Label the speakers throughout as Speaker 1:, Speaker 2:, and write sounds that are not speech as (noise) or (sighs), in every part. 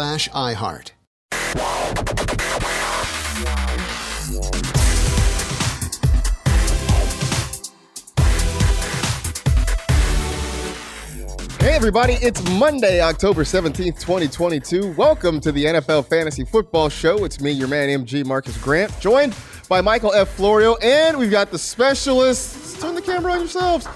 Speaker 1: iHeart.
Speaker 2: Hey, everybody, it's Monday, October 17th, 2022. Welcome to the NFL Fantasy Football Show. It's me, your man, MG Marcus Grant, joined by Michael F. Florio, and we've got the specialists. Turn the camera on yourselves.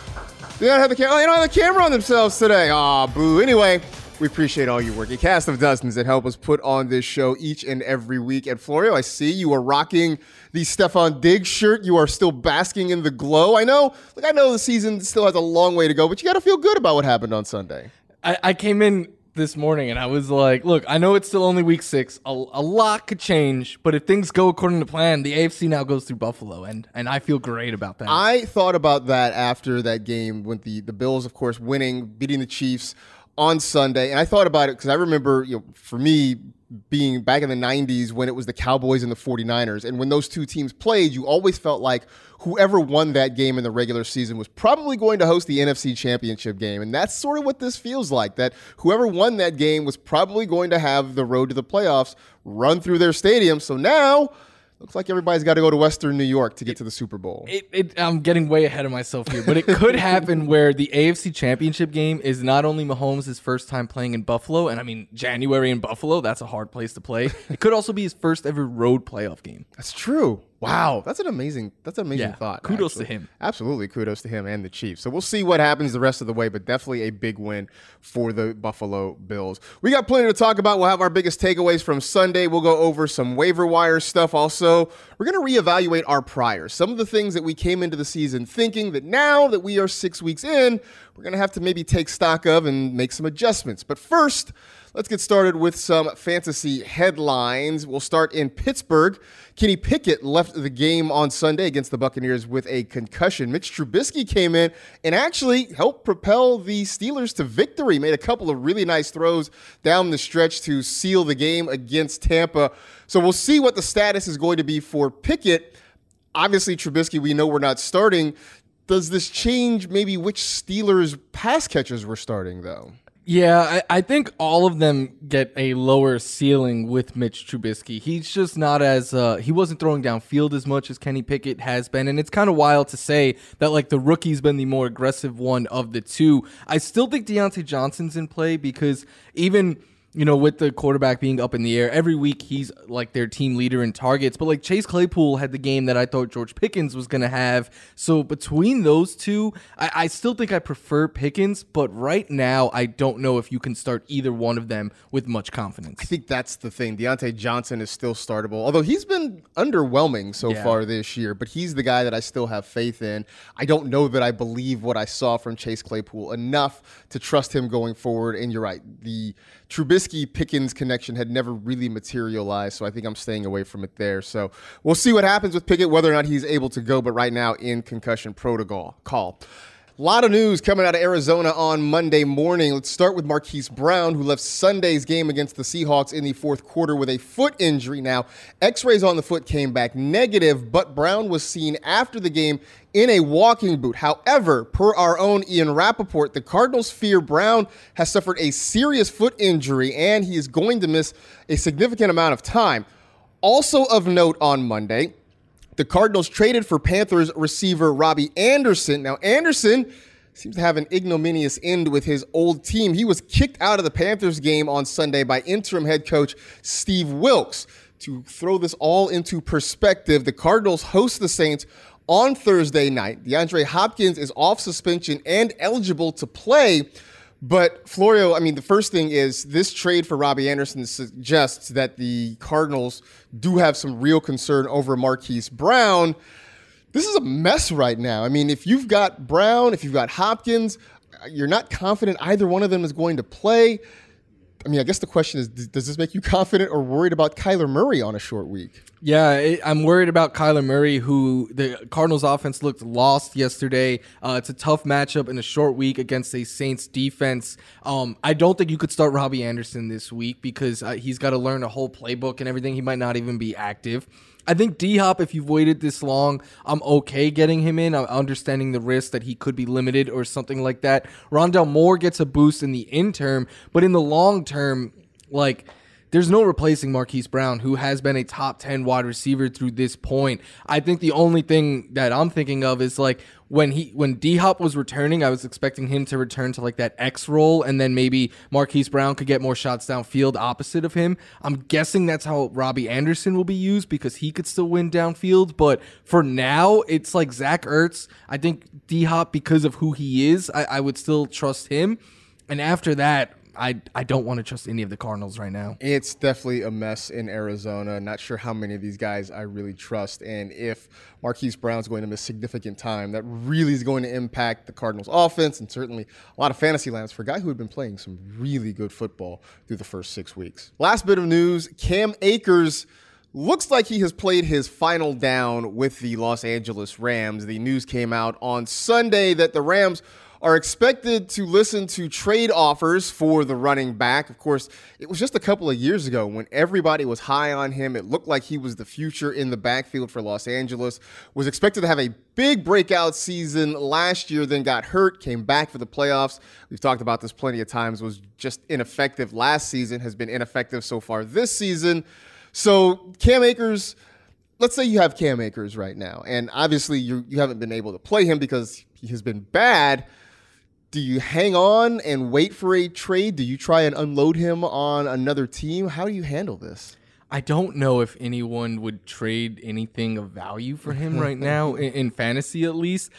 Speaker 2: They don't have the camera. Oh, they don't have the camera on themselves today. Aw, boo. Anyway, we appreciate all your work. A cast of dozens that help us put on this show each and every week. And Florio, I see you are rocking the Stefon Diggs shirt. You are still basking in the glow. I know, like I know the season still has a long way to go, but you got to feel good about what happened on Sunday.
Speaker 3: I, I came in this morning and I was like, look, I know it's still only week six. A, a lot could change, but if things go according to plan, the AFC now goes through Buffalo, and and I feel great about that.
Speaker 2: I thought about that after that game when the the Bills, of course, winning, beating the Chiefs on Sunday, and I thought about it because I remember, you know, for me being back in the 90s when it was the Cowboys and the 49ers, and when those two teams played, you always felt like whoever won that game in the regular season was probably going to host the NFC Championship game, and that's sort of what this feels like. That whoever won that game was probably going to have the road to the playoffs run through their stadium. So now Looks like everybody's got to go to Western New York to get to the Super Bowl.
Speaker 3: It, it, I'm getting way ahead of myself here, but it could happen (laughs) where the AFC Championship game is not only Mahomes' first time playing in Buffalo, and I mean January in Buffalo, that's a hard place to play. It could also be his first ever road playoff game.
Speaker 2: That's true. Wow, that's an amazing that's an amazing
Speaker 3: Yeah,
Speaker 2: thought.
Speaker 3: kudos
Speaker 2: actually.
Speaker 3: to him.
Speaker 2: Absolutely, kudos to him and the Chiefs. So we'll see what happens the rest of the way, but definitely a big win for the Buffalo Bills. We got plenty to talk about. We'll have our biggest takeaways from Sunday. We'll go over some waiver wire stuff. Also, we're going to reevaluate our priors. Some of the things that we came into the season thinking that now that we are six weeks in, we're going to have to maybe take stock of and make some adjustments. But first. Let's get started with some fantasy headlines. We'll start in Pittsburgh. Kenny Pickett left the game on Sunday against the Buccaneers with a concussion. Mitch Trubisky came in and actually helped propel the Steelers to victory. Made a couple of really nice throws down the stretch to seal the game against Tampa. So we'll see what the status is going to be for Pickett. Obviously, Trubisky, we know we're not starting. Does this change maybe which Steelers pass catchers we're starting, though?
Speaker 3: Yeah, I, I think all of them get a lower ceiling with Mitch Trubisky. He's just not as uh, he wasn't throwing downfield as much as Kenny Pickett has been, and it's kind of wild to say that like the rookie's been the more aggressive one of the two. I still think Diontae Johnson's in play because even you know, with the quarterback being up in the air every week, he's like their team leader in targets. But like Chase Claypool had the game that I thought George Pickens was going to have. So between those two, I, I, still think I prefer Pickens. But right now, I don't know if you can start either one of them with much confidence.
Speaker 2: I think that's the thing. Diontae Johnson is still startable, although he's been underwhelming so yeah. far this year. But he's the guy that I still have faith in. I don't know that I believe what I saw from Chase Claypool enough to trust him going forward. And you're right. The Trubisky Pickens connection had never really materialized, so I think I'm staying away from it there. So we'll see what happens with Pickett, whether or not he's able to go, but right now in concussion protocol. Call. A lot of news coming out of Arizona on Monday morning. Let's start with Marquise Brown, who left Sunday's game against the Seahawks in the fourth quarter with a foot injury. Now, x rays on the foot came back negative, but Brown was seen after the game in a walking boot. However, per our own Ian Rapoport, the Cardinals fear Brown has suffered a serious foot injury and he is going to miss a significant amount of time. Also of note on Monday, the Cardinals traded for Panthers receiver Robbie Anderson. Now, Anderson seems to have an ignominious end with his old team. He was kicked out of the Panthers game on Sunday by interim head coach Steve Wilks. To throw this all into perspective, the Cardinals host the Saints on Thursday night. DeAndre Hopkins is off suspension and eligible to play. But Florio, I mean, the first thing is this trade for Robbie Anderson suggests that the Cardinals do have some real concern over Marquise Brown. This is a mess right now. I mean, if you've got Brown, if you've got Hopkins, you're not confident either one of them is going to play. I mean, I guess the question is does this make you (laughs) confident or worried about Kyler Murray on a short week?
Speaker 3: Yeah, I'm worried about Kyler Murray, who the Cardinals offense looked lost yesterday. Uh, it's a tough matchup in a short week against a Saints defense. Um, I don't think you could start Robbie Anderson this week because uh, he's got to learn a whole playbook and everything. He might not even be active. I think D Hop, if you've waited this long, I'm okay getting him in. I'm understanding the risk that he could be limited or something like that. Rondale Moore gets a boost in the interim, but in the long term, like there's no replacing Marquise Brown, who has been a top 10 wide receiver through this point. I think the only thing that I'm thinking of is like when he when D Hop was returning, I was expecting him to return to like that X role, and then maybe Marquise Brown could get more shots downfield opposite of him. I'm guessing that's how Robbie Anderson will be used because he could still win downfield. But for now, it's like Zach Ertz. I think D Hop, because of who he is, I, I would still trust him. And after that, I I don't want to trust any of the Cardinals right now.
Speaker 2: It's definitely a mess in Arizona. Not sure how many of these guys I really trust, and if Marquise Brown's going to miss significant time, that really is going to impact the Cardinals' offense and certainly a lot of fantasy lands for a guy who had been playing some really good football through the first six weeks. Last bit of news: Cam Akers. Looks like he has played his final down with the Los Angeles Rams. The news came out on Sunday that the Rams are expected to listen to trade offers for the running back. Of course, it was just a couple of years ago when everybody was high on him. It looked like he was the future in the backfield for Los Angeles. Was expected to have a big breakout season last year, then got hurt, came back for the playoffs. We've talked about this plenty of times, was just ineffective last season, has been ineffective so far this season. So Cam Akers let's say you have Cam Akers right now, and obviously you you haven't been able to play him because he has been bad do you hang on and wait for a trade? Do you try and unload him on another team? How do you handle this?
Speaker 3: I don't know if anyone would trade anything of value for him right (laughs) now in, in fantasy at least.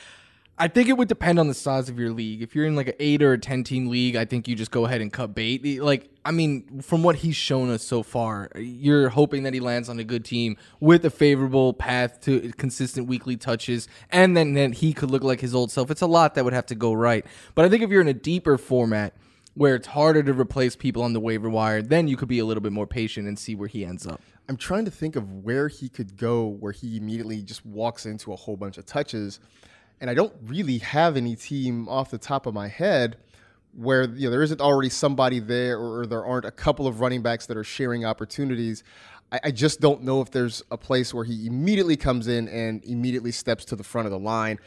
Speaker 3: I think it would depend on the size of your league. If you're in like an eight or a ten team league, I think you just go ahead and cut bait. Like, I mean, from what he's shown us so far, you're hoping that he lands on a good team with a favorable path to consistent weekly touches, and then then he could look like his old self. It's a lot that would have to go right. But I think if you're in a deeper format where it's harder to replace people on the waiver wire, then you could be a little bit more patient and see where he ends up.
Speaker 2: I'm trying to think of where he could go where he immediately just walks into a whole bunch of touches and I don't really have any team off the top of my head where you know there isn't already somebody there or there aren't a couple of running backs that are sharing opportunities. I, I just don't know if there's a place where he immediately comes in and immediately steps to the front of the line.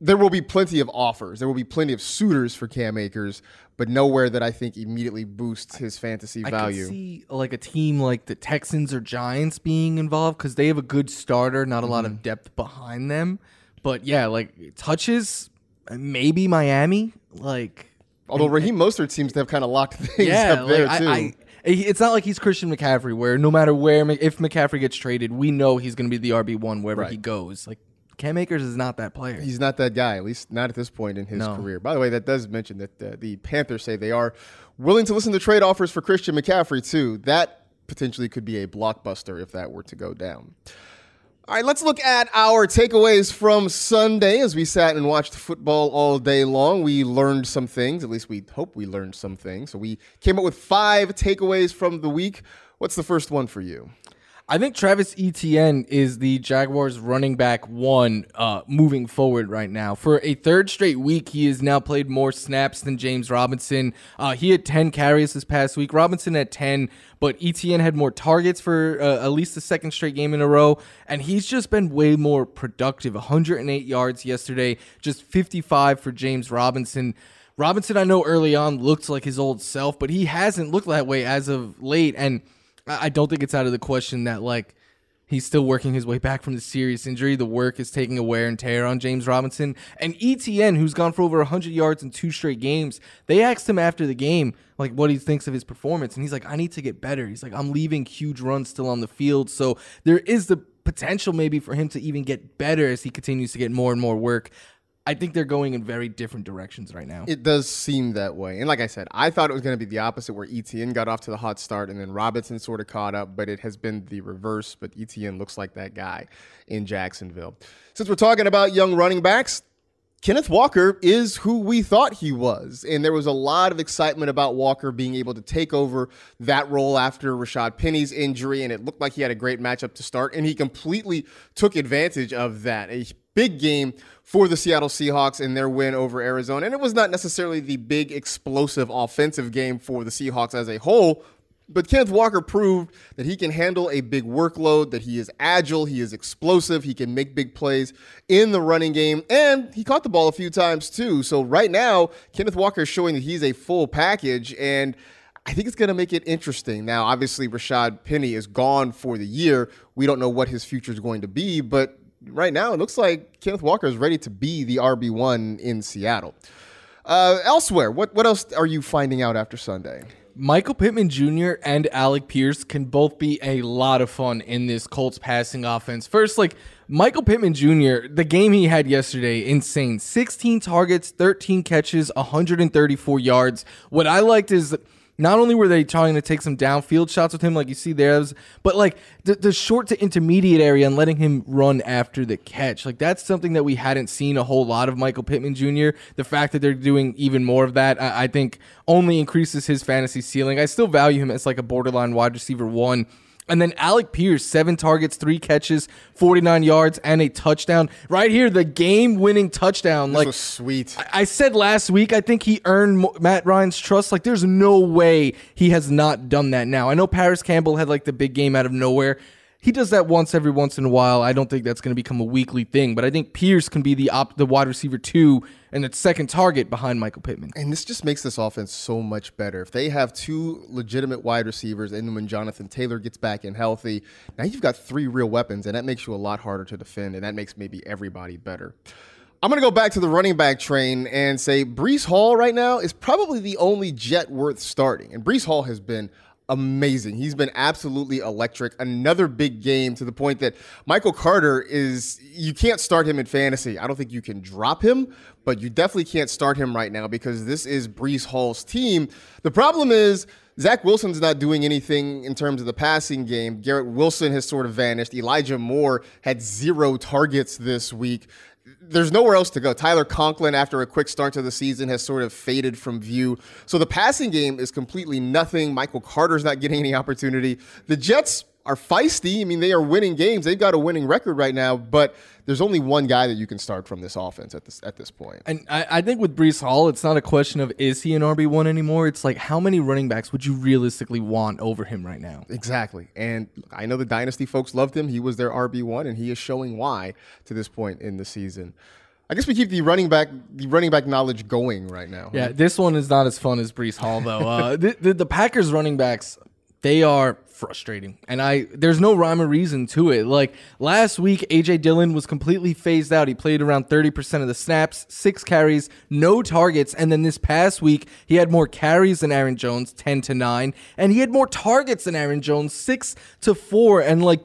Speaker 2: there will be plenty of offers. There will be plenty of suitors for Cam Akers, but nowhere that I think immediately boosts his fantasy
Speaker 3: I
Speaker 2: value.
Speaker 3: could see like a team like the Texans or Giants being involved because they have a good starter, not a lot
Speaker 2: Mm-hmm.
Speaker 3: of depth behind them. But yeah, like touches, maybe Miami. Like
Speaker 2: Although Raheem Mostert seems to have kind of locked (laughs) things
Speaker 3: yeah,
Speaker 2: up there
Speaker 3: like,
Speaker 2: too.
Speaker 3: I, I, it's not like he's Christian McCaffrey, where no matter where if McCaffrey gets traded, we know he's going to be the RB one wherever he goes. Like Cam Akers is not that player.
Speaker 2: He's not that guy, at least not at this point in his
Speaker 3: No.
Speaker 2: career. By the way, that does mention that uh, the Panthers say they are willing to listen to trade offers for Christian McCaffrey too. That potentially could be a blockbuster if that were to go down. All right, let's look at our takeaways from Sunday as we sat and watched football all day long. We learned some things, at least we hope we learned some things. So we came up with five takeaways from the week. What's the first one for you?
Speaker 3: I think Travis Etienne is the Jaguars running back one uh, moving forward right now. For a third straight week, he has now played more snaps than James Robinson. Uh, he had 10 carries this past week. Robinson had 10, but Etienne had more targets for uh, at least the second straight game in a row. And he's just been way more productive 108 yards yesterday, just 55 for James Robinson. Robinson, I know early on looked like his old self, but he hasn't looked that way as of late. And I don't think it's out of the question that like he's still working his way back from the serious injury. The work is taking a wear and tear on James Robinson and Etienne, who's gone for over 100 yards in two straight games. They asked him after the game like what he thinks of his performance, and he's like, "I need to get better." He's like, "I'm leaving huge runs still on the field, so there is the potential maybe for him to even get better as he continues to get more and more work." I think they're going in very different directions right now.
Speaker 2: It does seem that way. And like I said, I thought it was going to be the opposite where Etienne got off to the hot start and then Robinson sort of caught up, but it has been the reverse. But Etienne looks like that guy in Jacksonville. Since we're talking about young running backs, Kenneth Walker is who we thought he was. And there was a lot of excitement about Walker being able to take over that role after Rashad Penny's injury. And it looked like he had a great matchup to start. And he completely took advantage of that. Big game for the Seattle Seahawks in their win over Arizona. And it was not necessarily the big, explosive offensive game for the Seahawks as a whole. But Kenneth Walker proved that he can handle a big workload, that he is agile, he is explosive, he can make big plays in the running game, and he caught the ball a few times too. So right now, Kenneth Walker is showing that he's a full package, and I think it's going to make it interesting. Now, obviously, Rashad Penny is gone for the year. We don't know what his future is going to be, but right now it looks like Kenneth Walker is ready to be the RB1 in Seattle. Uh, elsewhere, what, what else are you finding out after Sunday?
Speaker 3: Michael Pittman Jr. and Alec Pierce can both be a lot of fun in this Colts passing offense. First, like Michael Pittman Jr., the game he had yesterday, insane. 16 targets, 13 catches, 134 yards. What I liked is not only were they trying to take some downfield shots with him, like you see there, but like the, the short to intermediate area and letting him run after the catch. Like that's something that we hadn't seen a whole lot of Michael Pittman Jr. The fact that they're doing even more of that, I, I think, only increases his fantasy ceiling. I still value him as like a borderline wide receiver one. And then Alec Pierce, seven targets, three catches, 49 yards, and a touchdown. Right here, the game winning touchdown.
Speaker 2: This
Speaker 3: like
Speaker 2: sweet.
Speaker 3: I said last week, I think he earned Mo- Matt Ryan's trust. Like, there's no way he has not done that now. I know Parris Campbell had like the big game out of nowhere. He does that once every once in a while. I don't think that's going to become a weekly thing, but I think Pierce can be the op- the wide receiver two and the second target behind Michael Pittman.
Speaker 2: And this just makes this offense so much better. If they have two legitimate wide receivers, and when Jonathan Taylor gets back in healthy, now you've got three real weapons, and that makes you a lot harder to defend, and that makes maybe everybody better. I'm going to go back to the running back train and say Breece Hall right now is probably the only jet worth starting. And Breece Hall has been amazing. He's been absolutely electric. Another big game to the point that Michael Carter is, you can't start him in fantasy. I don't think you can drop him, but you definitely can't start him right now because this is Breece Hall's team. The problem is, Zach Wilson's not doing anything in terms of the passing game. Garrett Wilson has sort of vanished. Elijah Moore had zero targets this week there's nowhere else to go. Tyler Conklin, after a quick start to the season, has sort of faded from view. So the passing game is completely nothing. Michael Carter's not getting any opportunity. The Jets are feisty. I mean, they are winning games. They've got a winning record right now, but there's only one guy that you can start from this offense at this at this point.
Speaker 3: And I, I think with Breece Hall, it's not a question of is he an RB one anymore. It's like how many running backs would you realistically want over him right now?
Speaker 2: Exactly. And I know the Dynasty folks loved him. He was their RB1, and he is showing why to this point in the season. I guess we keep the running back the running back knowledge going right now.
Speaker 3: Yeah, this one is not as fun as Breece Hall though. (laughs) Uh, the, the, the Packers running backs, they are frustrating, and I there's no rhyme or reason to it. Like last week, AJ Dillon was completely phased out. He played around 30% of the snaps, six carries, no targets, and then this past week he had more carries than Aaron Jones, 10 to nine, and he had more targets than Aaron Jones, six to four, and like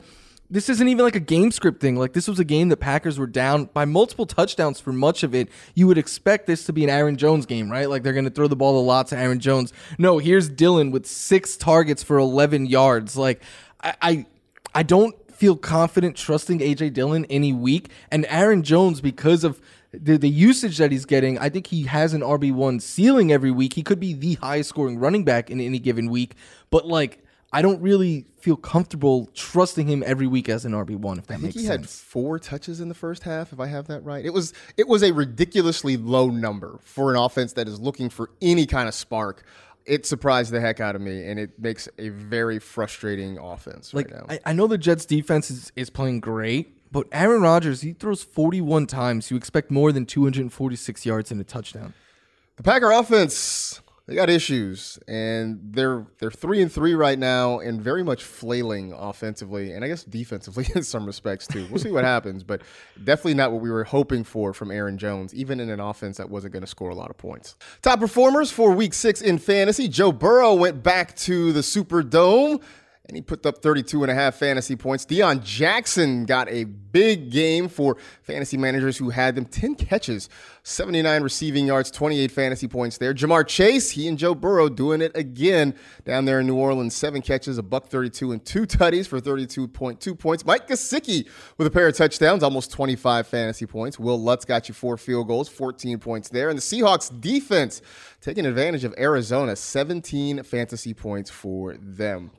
Speaker 3: this isn't even like a game script thing. Like this was a game the Packers were down by multiple touchdowns for much of it. You would expect this to be an Aaron Jones game, right? Like they're going to throw the ball a lot to Aaron Jones. No, here's Dillon with six targets for 11 yards. Like I, I, I don't feel confident trusting AJ Dillon any week, and Aaron Jones because of the, the usage that he's getting, I think he has an RB1 ceiling every week. He could be the highest scoring running back in any given week, but like I don't really feel comfortable trusting him every week as an RB one. If that
Speaker 2: I think
Speaker 3: makes
Speaker 2: he
Speaker 3: sense.
Speaker 2: had four touches in the first half, if I have that right. It was it was a ridiculously low number for an offense that is looking for any kind of spark. It surprised the heck out of me, and it makes a very frustrating offense
Speaker 3: like
Speaker 2: right now.
Speaker 3: I, I know the Jets defense is, is playing great, but Aaron Rodgers he throws 41 times. You expect more than 246 yards and a touchdown.
Speaker 2: The Packer offense, they got issues, and they're they're three and three right now, and very much flailing offensively, and I guess defensively (laughs) in some respects too. We'll see what happens, but definitely not what we were hoping for from Aaron Jones, even in an offense that wasn't going to score a lot of points. Top performers for Week Six in fantasy: Joe Burrow went back to the Superdome and he put up 32 and a half fantasy points. Deon Jackson got a big game for fantasy managers who had them 10 catches, 79 receiving yards, 28 fantasy points there. Ja'Marr Chase, he and Joe Burrow doing it again down there in New Orleans, seven catches, a buck 32 and two tutties for 32.2 points. Mike Gesicki with a pair of touchdowns, almost 25 fantasy points. Wil Lutz got you four field goals, 14 points there. And the Seahawks defense taking advantage of Arizona, 17 fantasy points for them.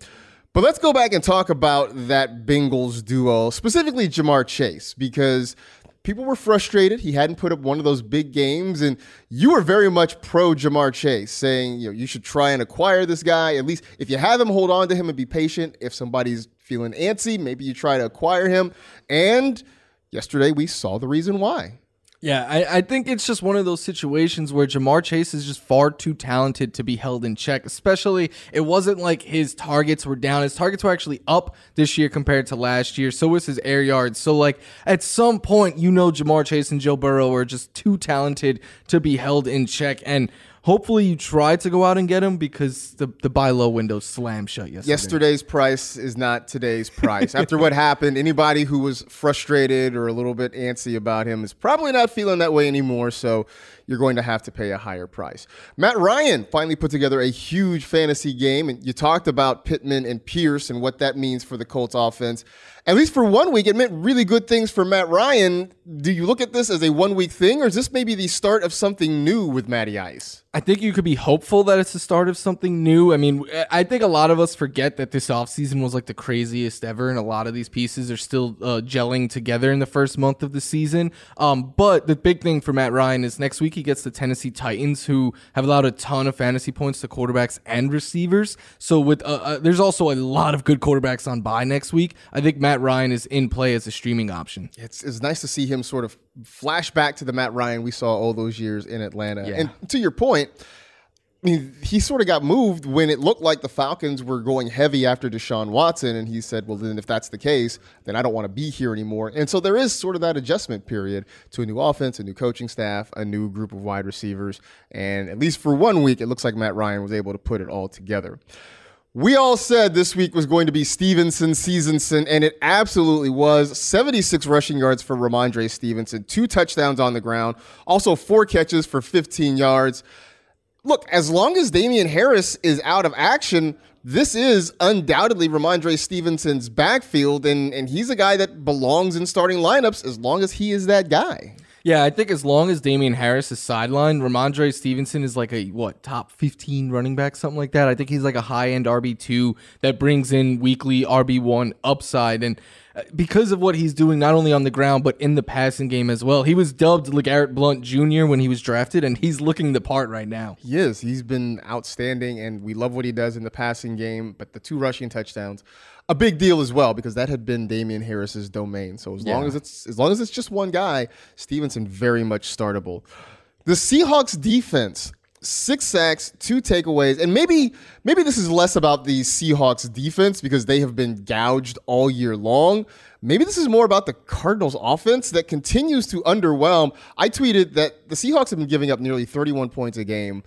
Speaker 2: But let's go back and talk about that Bengals duo, specifically Ja'Marr Chase, because people were frustrated. He hadn't put up one of those big games, and you were very much pro Ja'Marr Chase, saying you know you should try and acquire this guy. At least if you have him, hold on to him and be patient. If somebody's feeling antsy, maybe you try to acquire him. And yesterday we saw the reason why.
Speaker 3: Yeah, I, I think it's just one of those situations where Ja'Marr Chase is just far too talented to be held in check. Especially, it wasn't like his targets were down. His targets were actually up this year compared to last year. So was his air yards. So, like, at some point, you know, Ja'Marr Chase and Joe Burrow are just too talented to be held in check. And hopefully, you try to go out and get him because the, the buy low window slammed shut yesterday.
Speaker 2: Yesterday's price is not today's price. After what happened, anybody who was frustrated or a little bit antsy about him is probably not feeling that way anymore. So you're going to have to pay a higher price. Matt Ryan finally put together a huge fantasy game, and you talked about Pittman and Pierce and what that means for the Colts offense. At least for one week, it meant really good things for Matt Ryan. Do you look at this as a one week thing, or is this maybe the start of something new with Matty Ice?
Speaker 3: I think you could be hopeful that it's the start of something new. I mean, I think a lot of us forget that this offseason was like the craziest ever, and a lot of these pieces are still uh, gelling together in the first month of the season. Um, but the big thing for Matt Ryan is next week he gets the Tennessee Titans, who have allowed a ton of fantasy points to quarterbacks and receivers. So with uh, uh, there's also a lot of good quarterbacks on bye next week. I think Matt Ryan is in play as a streaming option.
Speaker 2: It's, it's nice to see him sort of flash back to the Matt Ryan we saw all those years in Atlanta.
Speaker 3: Yeah.
Speaker 2: And to your point, I mean, he sort of got moved when it looked like the Falcons were going heavy after Deshaun Watson, and he said, "Well, then if that's the case, then I don't want to be here anymore." And so there is sort of that adjustment period to a new offense, a new coaching staff, a new group of wide receivers, and at least for one week, it looks like Matt Ryan was able to put it all together. We all said this week was going to be Stevenson, Seasonson, and it absolutely was. 76 rushing yards for Rhamondre Stevenson, two touchdowns on the ground, also four catches for 15 yards. Look, as long as Damien Harris is out of action, this is undoubtedly Rhamondre Stevenson's backfield, and, and he's a guy that belongs in starting lineups as long as he is that guy.
Speaker 3: Yeah, I think as long as Damien Harris is sidelined, Rhamondre Stevenson is like a what top fifteen running back, something like that. I think he's like a high end RB two that brings in weekly RB one upside, and uh, because of what he's doing not only on the ground but in the passing game as well, he was dubbed LeGarrette Blunt Jr. when he was drafted, and he's looking the part right now.
Speaker 2: He is. He's been outstanding, and we love what he does in the passing game. But the two rushing touchdowns, a big deal as well because that had been Damien Harris's domain. So as long as it's as long as it's just one guy, Stevenson very much startable. The Seahawks defense, six sacks, two takeaways, and maybe maybe this is less about the Seahawks defense because they have been gouged all year long. Maybe this is more about the Cardinals offense that continues to underwhelm. I tweeted that the Seahawks have been giving up nearly 31 points a game.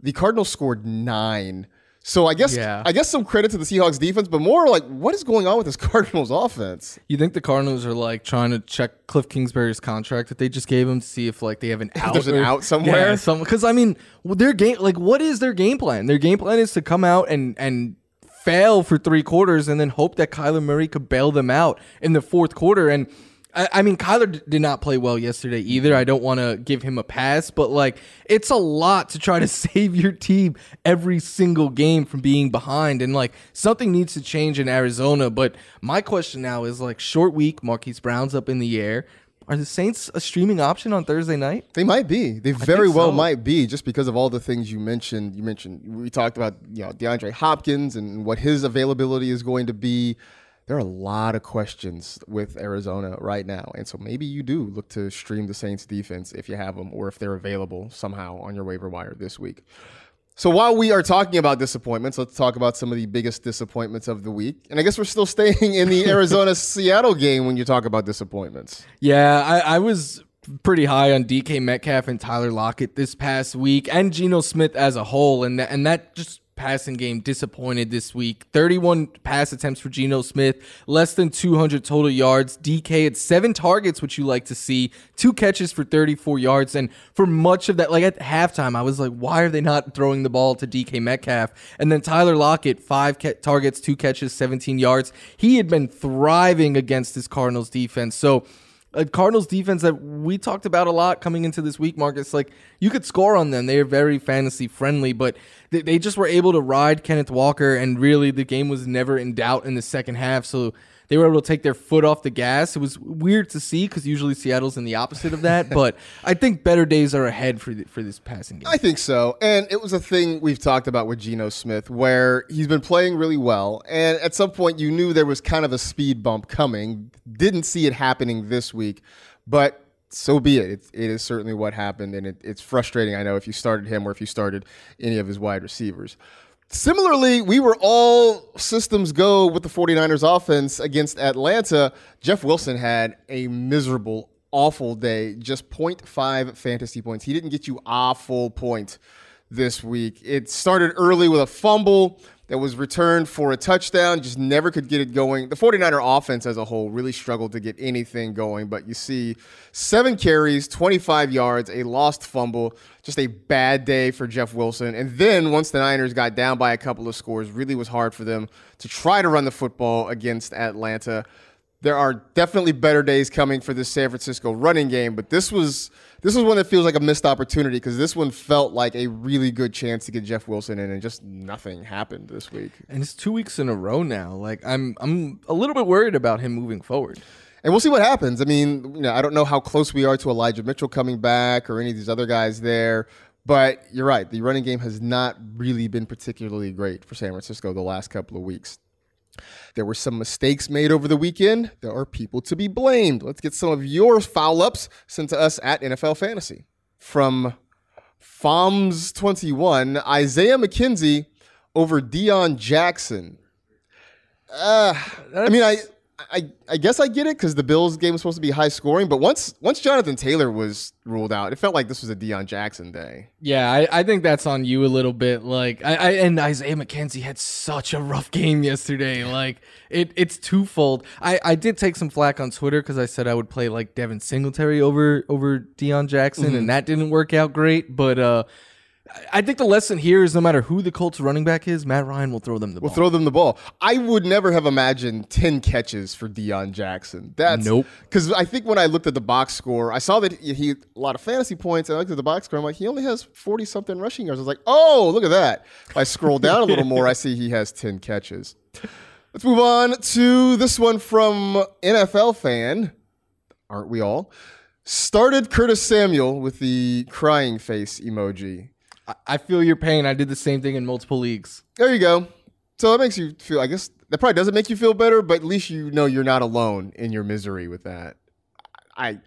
Speaker 2: The Cardinals scored nine. So I guess
Speaker 3: Yeah.
Speaker 2: I guess some credit to the Seahawks defense, but more like what is going on with this (laughs) Cardinals offense?
Speaker 3: You think the Cardinals are like trying to check Cliff Kingsbury's contract that they just gave him to see if like they have an out? (laughs)
Speaker 2: there's an
Speaker 3: or-
Speaker 2: out somewhere?
Speaker 3: Yeah, some because I mean, their game like what is their game plan? Their game plan is to come out and and fail for three quarters and then hope that Kyler Murray could bail them out in the fourth quarter. And I, I mean, Kyler d- did not play well yesterday either. I don't want to give him a pass, but like it's a lot to try to (laughs) save your team every single game from being behind. And like something needs to change in Arizona. But my question now is like short week, Marquise Brown's up in the air. Are the Saints a streaming option on Thursday night?
Speaker 2: They might be. They very well
Speaker 3: so.
Speaker 2: might be, just because of all the things you mentioned. You mentioned we talked about you know DeAndre Hopkins and what his availability is going to be. There are a lot of questions with Arizona right now, and so maybe you do look to stream the Saints defense if you have them, or if they're available somehow on your waiver wire this week. So while we are talking about disappointments, let's talk about some of the biggest disappointments of the week. And I guess we're still (laughs) staying in the (laughs) Arizona Seattle game when you talk about disappointments.
Speaker 3: Yeah, I, I was pretty high on DK Metcalf and Tyler Lockett this past week, and Geno Smith as a whole, and that, and that just passing game disappointed this week. 31 pass attempts for Geno Smith, less than 200 total yards. DK had seven targets, which you like to see, two catches for 34 yards, and for much of that, like at halftime, I was like, why are they not throwing the ball to DK Metcalf? And then Tyler Lockett, five ca- targets, two catches, 17 yards. He had been thriving against this Cardinals defense, so a Cardinals defense that we talked about a lot coming into this week, Marcus. Like you could score on them; they are very fantasy friendly, but they, they just were able to ride Kenneth Walker, and really the game was never in doubt in the second half. So they were able to take their foot off the gas. It was weird to see because usually Seattle's in the opposite of that, (laughs) but I think better days are ahead for the, for this passing game.
Speaker 2: I think so. And it was a thing we've talked about with Geno Smith where he's been playing really well. And at some point, you knew there was kind of a speed bump coming. Didn't see it happening this week, but so be it. It, it is certainly what happened. And it, it's frustrating, I know, if you started him or if you started any of his wide receivers. Similarly, we were all systems go with the 49ers offense against Atlanta. Jeff Wilson had a miserable, awful day, just 0.5 fantasy points. He didn't get you a full point this week. It started early with a fumble that was returned for a touchdown, just never could get it going. The 49er offense as a whole really struggled to get anything going, but you see seven carries, 25 yards, a lost fumble, just a bad day for Jeff Wilson. And then once the Niners got down by a couple of scores, really was hard for them to try to run the football against Atlanta. There are definitely better days coming for this San Francisco running game, but this was this is one that feels like a missed opportunity because this one felt like a really good chance to get Jeff Wilson in, and just nothing happened this week.
Speaker 3: and it's two weeks in a row now. Like I'm I'm a little bit worried about him moving forward.
Speaker 2: And we'll see what happens. I mean, you know, I don't know how close we are to Elijah Mitchell coming back or any of these other guys there, but you're right. The running game has not really been particularly great for San Francisco the last couple of weeks. There were some mistakes made over the weekend. There are people to be blamed. Let's get some of your foul ups sent to us at NFL Fantasy. From FOMS21, Isaiah McKenzie over Deon Jackson. Uh, I mean, I, I, I guess I get it because the Bills game was supposed to be high scoring, but once once Jonathan Taylor was ruled out, it felt like this was a Deon Jackson day.
Speaker 3: Yeah, I, I think that's on you a little bit. Like, I, I and Isaiah McKenzie had such a rough game yesterday. Like, it it's twofold. I, I did take some flack on Twitter because I said I would play like Devin Singletary over over Deon Jackson, and that didn't work out great. But uh, I- think the lesson here is no matter who the Colts running back is, Matt Ryan will throw them the
Speaker 2: We'll
Speaker 3: ball.
Speaker 2: throw them the ball. I would never have imagined 10 catches for Deon Jackson. That's
Speaker 3: Nope.
Speaker 2: Because I think when I looked at the box score, I saw that he, he a lot of fantasy points. And I looked at the box score. I'm like, he only has 40 something rushing yards. I was like, oh, look at that. If I scroll down a little more, I see he has 10 catches. Let's move on to this one from NFL fan. Aren't we all? Started Curtis Samuel with the crying face emoji.
Speaker 3: I, feel your pain. I did the same thing in multiple leagues.
Speaker 2: There you go. So that makes you feel. I guess that probably doesn't make you feel better, but at least you know you're not alone in your misery with that. I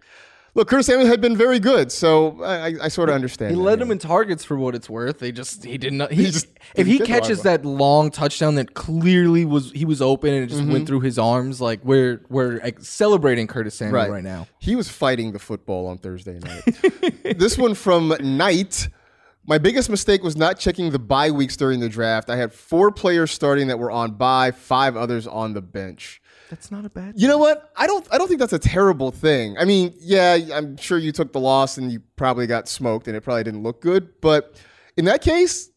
Speaker 2: Look, Curtis Samuel had been very good, so I, I, sort of understand.
Speaker 3: He
Speaker 2: that,
Speaker 3: led
Speaker 2: yeah.
Speaker 3: him in targets for what it's worth. They just he did not. He,
Speaker 2: He just
Speaker 3: if he catches that long touchdown that clearly was he was open and it just
Speaker 2: Mm-hmm.
Speaker 3: went through his arms, like we're we're like, celebrating Curtis Samuel right, now.
Speaker 2: He was fighting the football on Thursday night. (laughs) this one from Knight. My biggest mistake was not checking the bye weeks during the draft. I had four players starting that were on bye, five others on the bench.
Speaker 3: That's not a bad.
Speaker 2: You know what? I don't. I don't think that's a terrible thing. I mean, yeah, I'm sure you took the loss and you probably got smoked, and it probably didn't look good. But in that case,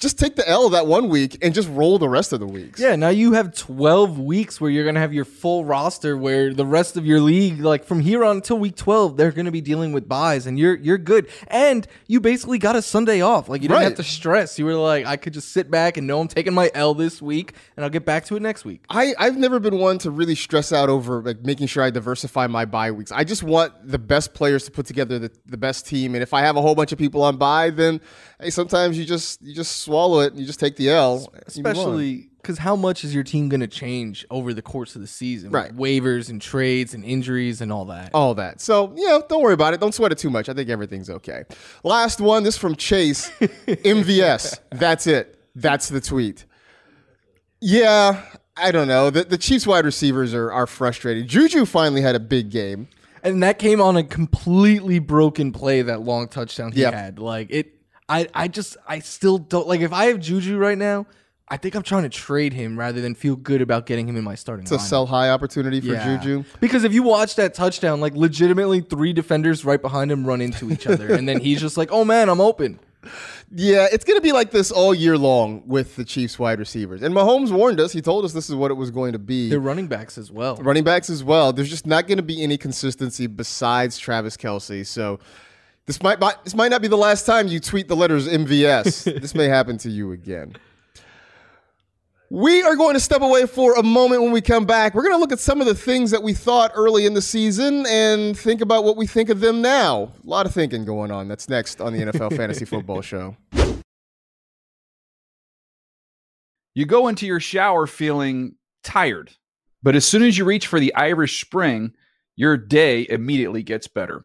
Speaker 2: just take the L that one week and just roll the rest of the weeks.
Speaker 3: Yeah, now you have 12 weeks where you're going to have your full roster where the rest of your league like from here on until week 12 they're going to be dealing with byes and you're you're good. And you basically got a Sunday off. Like you didn't have to stress. You were like I could just sit back and know I'm taking my L this week and I'll get back to it next week.
Speaker 2: I, I've never been one to really stress out over like making sure I diversify my bye weeks. I just want the best players to put together the, the best team. And if I have a whole bunch of people on bye, then hey, sometimes you just you just swallow it and you just take the L. and you move on.
Speaker 3: Especially because how much is your team going to change over the course of the season?
Speaker 2: Right.
Speaker 3: waivers and trades and injuries and all that.
Speaker 2: all that. So, yeah, don't worry about it. Don't sweat it too much. I think everything's okay. Last one, this from Chase. (laughs) MVS. That's it. That's the tweet. Yeah, I don't know. The, the Chiefs wide receivers are, are frustrated. Juju finally had a big game.
Speaker 3: And that came on a completely broken play, that long touchdown he
Speaker 2: Yep.
Speaker 3: had. Like it I I just I still don't like if I have Juju right now, I think I'm trying to trade him rather than feel good about getting him in my starting
Speaker 2: It's a
Speaker 3: lineup.
Speaker 2: sell high opportunity for
Speaker 3: Yeah.
Speaker 2: Juju.
Speaker 3: Because if you watch that touchdown, like legitimately three defenders right behind him run into each other. and then he's just like, Oh man, I'm open.
Speaker 2: Yeah, it's going to be like this all year long with the Chiefs wide receivers. And Mahomes warned us. He told us this is what it was going to be.
Speaker 3: They're running backs as well.
Speaker 2: running backs as well. There's just not going to be any consistency besides Travis Kelce. So this might this might not be the last time you tweet the letters MVS. (laughs) this may happen to you again. We are going to step away for a moment when we come back. We're going to look at some of the things that we thought early in the season and think about what we think of them now. A lot of thinking going on. That's next on the NFL (laughs) Fantasy Football Show.
Speaker 4: You go into your shower feeling tired, but as soon as you reach for the Irish Spring, your day immediately gets better.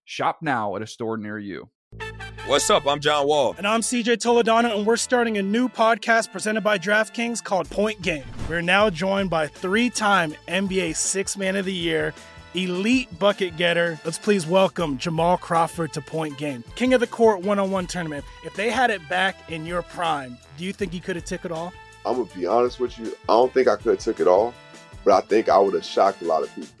Speaker 4: Shop now at a store near you.
Speaker 5: What's up? I'm John Wall.
Speaker 6: And I'm CJ Toledano, and we're starting a new podcast presented by DraftKings called Point Game. We're now joined by three time NBA Six Man of the Year, elite bucket getter. Let's please welcome Jamal Crawford to Point Game. King of the Court one on one tournament. If they had it back in your prime, do you think he could have took it all?
Speaker 7: I'm going to be honest with you. I don't think I could have took it all, but I think I would have shocked a lot of people.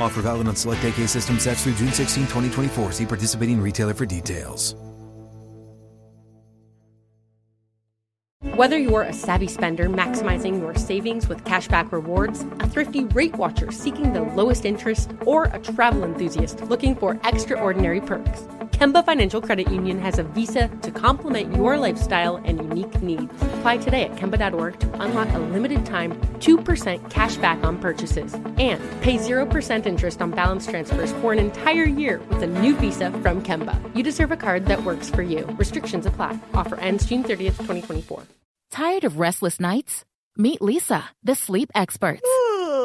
Speaker 8: Offer valid on select AK system sets through June 16, 2024. See participating retailer for details.
Speaker 9: Whether you're a savvy spender maximizing your savings with cashback rewards, a thrifty rate watcher seeking the lowest interest, or a travel enthusiast looking for extraordinary perks, Kemba Financial Credit Union has a visa to complement your lifestyle and unique needs. Apply today at Kemba.org to unlock a limited time 2% cash back on purchases and pay 0% interest on balance transfers for an entire year with a new visa from Kemba. You deserve a card that works for you. Restrictions apply. Offer ends June 30th, 2024.
Speaker 10: Tired of restless nights? Meet Leesa, the sleep experts.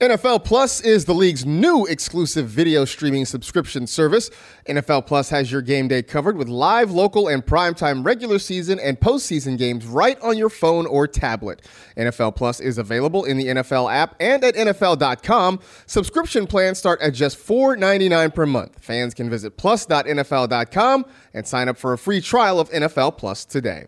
Speaker 2: NFL Plus is the league's new exclusive video streaming subscription service. NFL Plus has your game day covered with live, local, and primetime regular season and postseason games right on your phone or tablet. NFL Plus is available in the NFL app and at NFL.com. Subscription plans start at just $4.99 per month. Fans can visit plus.nfl.com and sign up for a free trial of NFL Plus today.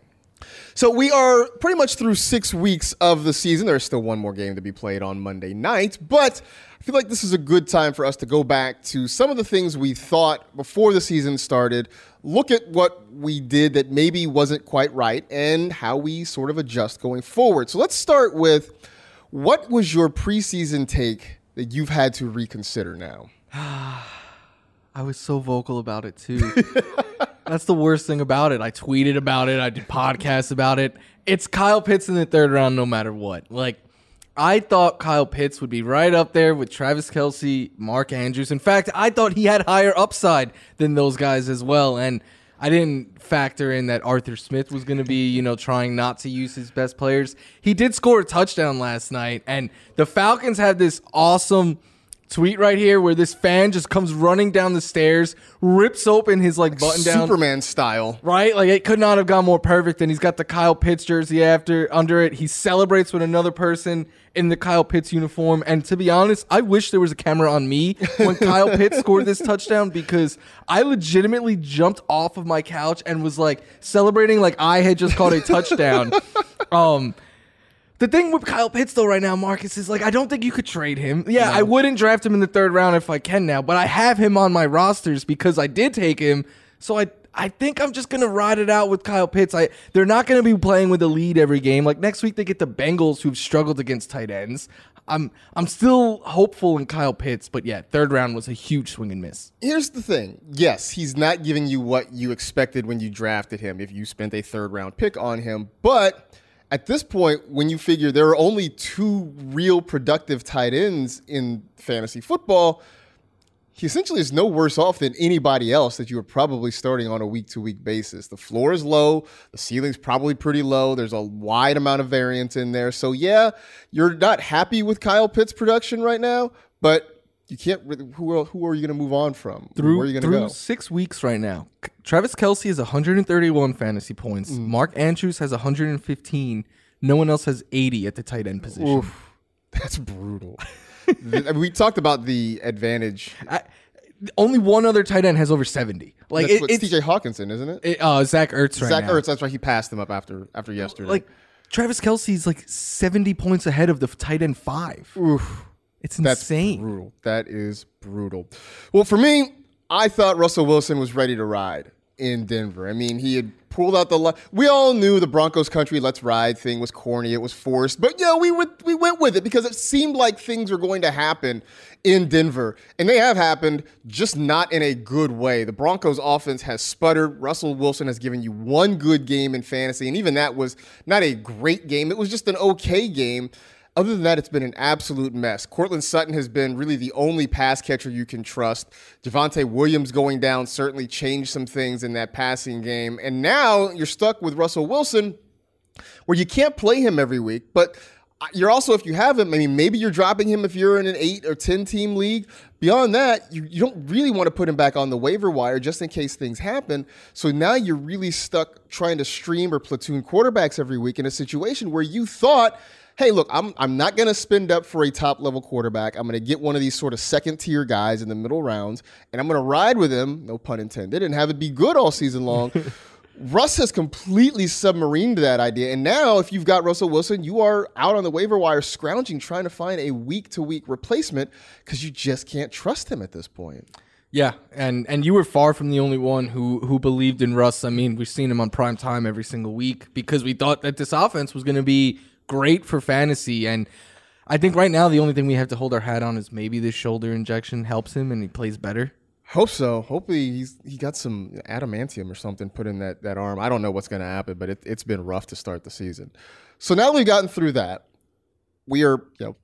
Speaker 2: So we are pretty much through six weeks of the season. There's still one more game to be played on Monday night, but I feel like this is a good time for us to go back to some of the things we thought before the season started, look at what we did that maybe wasn't quite right, and how we sort of adjust going forward. So let's start with what was your preseason take that you've had to reconsider now? (sighs)
Speaker 3: I was so vocal about it too. (laughs) That's the worst thing about it. I tweeted about it. I did podcasts about it. It's Kyle Pitts in the third round, no matter what. Like, I thought Kyle Pitts would be right up there with Travis Kelce, Mark Andrews. In fact, I thought he had higher upside than those guys as well. And I didn't factor in that Arthur Smith was going to be, you know, trying not to use his best players. He did score a touchdown last night, and the Falcons had this awesome tweet right here where this fan just comes running down the stairs, rips open his like button down
Speaker 2: Superman style.
Speaker 3: Right? Like it could not have gone more perfect. And he's got the Kyle Pitts jersey after under it. He celebrates with another person in the Kyle Pitts uniform. And to be honest, I wish there was a camera on me when (laughs) Kyle Pitts scored this touchdown because I legitimately jumped off of my couch and was like celebrating like I had just caught a touchdown. (laughs) um the thing with Kyle Pitts though right now, Marcus, is like I don't think you could trade him. Yeah, I wouldn't draft him in the third round if I can now, but I have him on my rosters because I did take him. So I I think I'm just gonna ride it out with Kyle Pitts. I they're not gonna be playing with a lead every game. Like next week they get the Bengals who've struggled against tight ends. I'm I'm still hopeful in Kyle Pitts, but yeah, third round was a huge swing and miss.
Speaker 2: Here's the thing. Yes, he's not giving you what you expected when you drafted him if you spent a third round pick on him, but at this point, when you figure there are only two real productive tight ends in fantasy football, he essentially is no worse off than anybody else that you are probably starting on a week to week basis. The floor is low, the ceiling's probably pretty low. There's a wide amount of variance in there. So, yeah, you're not happy with Kyle Pitts' production right now, but you can't. Who are, who are you going to move on from?
Speaker 3: Through,
Speaker 2: Where are you going to go?
Speaker 3: six weeks right now, Travis Kelce has 131 fantasy points.
Speaker 2: Mm.
Speaker 3: Mark Andrews has 115. No one else has 80 at the tight end position.
Speaker 2: Oof, (laughs) that's brutal. We talked about the advantage.
Speaker 3: I, only one other tight end has over 70. Like it, it's
Speaker 2: TJ Hockenson, isn't it?
Speaker 3: it, uh, Zach Ertz right
Speaker 2: Zach
Speaker 3: now.
Speaker 2: Ertz. That's why He passed him up after after yesterday.
Speaker 3: Like Travis Kelce's like 70 points ahead of the tight end five.
Speaker 2: Oof.
Speaker 3: It's
Speaker 2: That's
Speaker 3: insane.
Speaker 2: brutal. That is brutal. Well, for me, I thought Russell Wilson was ready to ride in Denver. I mean, he had pulled out the. Li- we all knew the Broncos country let's ride thing was corny. It was forced, but yeah, we would we went with it because it seemed like things were going to happen in Denver, and they have happened, just not in a good way. The Broncos offense has sputtered. Russell Wilson has given you one good game in fantasy, and even that was not a great game. It was just an okay game. Other than that, it's been an absolute mess. Courtland Sutton has been really the only pass catcher you can trust. Javonte Williams going down certainly changed some things in that passing game. And now you're stuck with Russell Wilson, where you can't play him every week, but you're also, if you have him, I mean, maybe you're dropping him if you're in an eight or 10 team league. Beyond that, you, you don't really want to put him back on the waiver wire just in case things happen. So now you're really stuck trying to stream or platoon quarterbacks every week in a situation where you thought, hey, look, I'm, I'm not going to spend up for a top level quarterback. I'm going to get one of these sort of second tier guys in the middle rounds, and I'm going to ride with him, no pun intended, and have it be good all season long. (laughs) Russ has completely submarined that idea. And now, if you've got Russell Wilson, you are out on the waiver wire scrounging, trying to find a week to week replacement because you just can't trust him at this point.
Speaker 3: Yeah, and and you were far from the only one who who believed in Russ. I mean, we've seen him on prime time every single week because we thought that this offense was going to be great for fantasy. And I think right now the only thing we have to hold our hat on is maybe this shoulder injection helps him and he plays better.
Speaker 2: Hope so. Hopefully he's he got some adamantium or something put in that that arm. I don't know what's going to happen, but it, it's been rough to start the season. So now that we've gotten through that, we are you know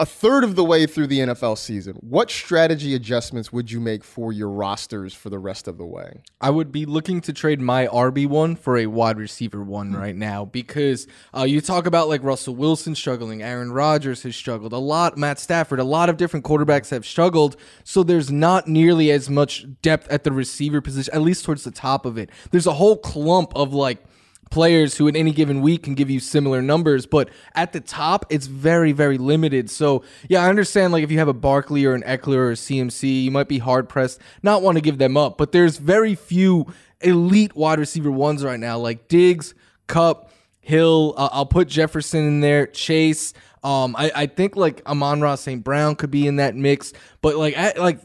Speaker 2: a third of the way through the NFL season, what strategy adjustments would you make for your rosters for the rest of the way?
Speaker 3: I would be looking to trade my RB one for a wide receiver one right now because uh, you talk about like Russell Wilson struggling, Aaron Rodgers has struggled a lot, Matt Stafford, a lot of different quarterbacks have struggled. So there's not nearly as much depth at the receiver position, at least towards the top of it. There's a whole clump of like players who in any given week can give you similar numbers, but at the top, it's very, very limited. So yeah, I understand like if you have a Barkley or an Ekeler or a CMC, you might be hard pressed not want to give them up, but there's very few elite wide receiver ones right now, like Diggs, Kupp, Hill. Uh, I'll put Jefferson in there, Chase. Um, I, I think like Amon-Ra St. Brown could be in that mix, but like I, like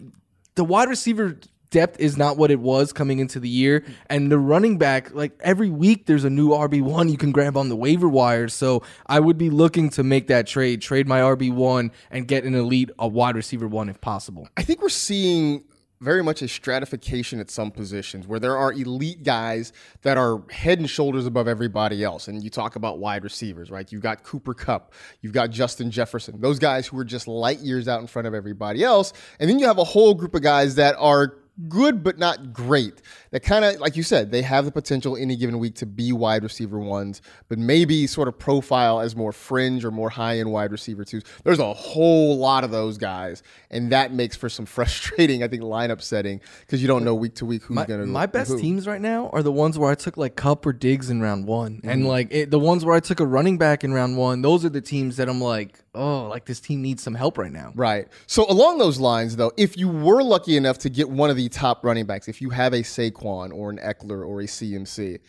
Speaker 3: the wide receiver depth is not what it was coming into the year. And the running back, like every week, there's a new RB1 you can grab on the waiver wire. So I would be looking to make that trade, trade my RB1 and get an elite, a wide receiver one if possible.
Speaker 2: I think we're seeing very much a stratification at some positions where there are elite guys that are head and shoulders above everybody else. And you talk about wide receivers, right? You've got Cooper Kupp, you've got Justin Jefferson, those guys who are just light years out in front of everybody else. And then you have a whole group of guys that are good but not great. That kind of, like you said, they have the potential any given week to be wide receiver ones, but maybe sort of profile as more fringe or more high end wide receiver twos. There's a whole lot of those guys, and that makes for some (laughs) frustrating, I think, lineup setting because you don't know week to week who's going to.
Speaker 3: My best
Speaker 2: who.
Speaker 3: teams right now are the ones where I took like Kupp or Diggs in round one, mm-hmm. and like it, the ones where I took a running back in round one. Those are the teams that I'm like, oh, like this team needs some help right now.
Speaker 2: Right. So along those lines, though, if you were lucky enough to get one of the top running backs, if you have a Saquon or an Ekeler or a CMC,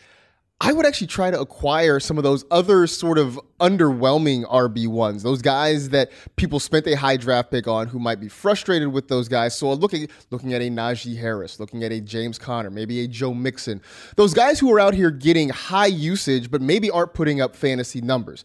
Speaker 2: I would actually try to acquire some of those other sort of underwhelming RB ones, those guys that people spent a high draft pick on who might be frustrated with those guys. So uh, looking looking at a Najee Harris, looking at a James Conner, maybe a Joe Mixon, those guys who are out here getting high usage but maybe aren't putting up fantasy numbers.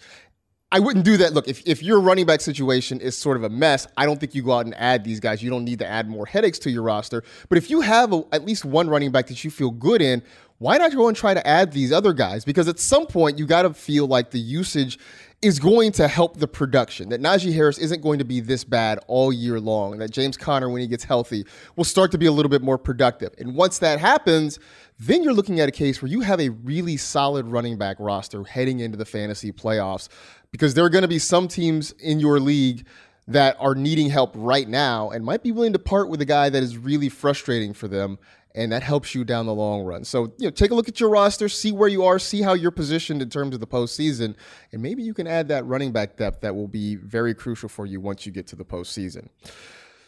Speaker 2: I wouldn't do that. Look, if, if your running back situation is sort of a mess, I don't think you go out and add these guys. You don't need to add more headaches to your roster. But if you have a, at least one running back that you feel good in, why not go and try to add these other guys? Because at some point, you got to feel like the usage is going to help the production. That Najee Harris isn't going to be this bad all year long. That James Conner, when he gets healthy, will start to be a little bit more productive. And once that happens, then you're looking at a case where you have a really solid running back roster heading into the fantasy playoffs because there are going to be some teams in your league that are needing help right now and might be willing to part with a guy that is really frustrating for them and that helps you down the long run. So, you know, take a look at your roster, see where you are, see how you're positioned in terms of the postseason, and maybe you can add that running back depth that will be very crucial for you once you get to the postseason.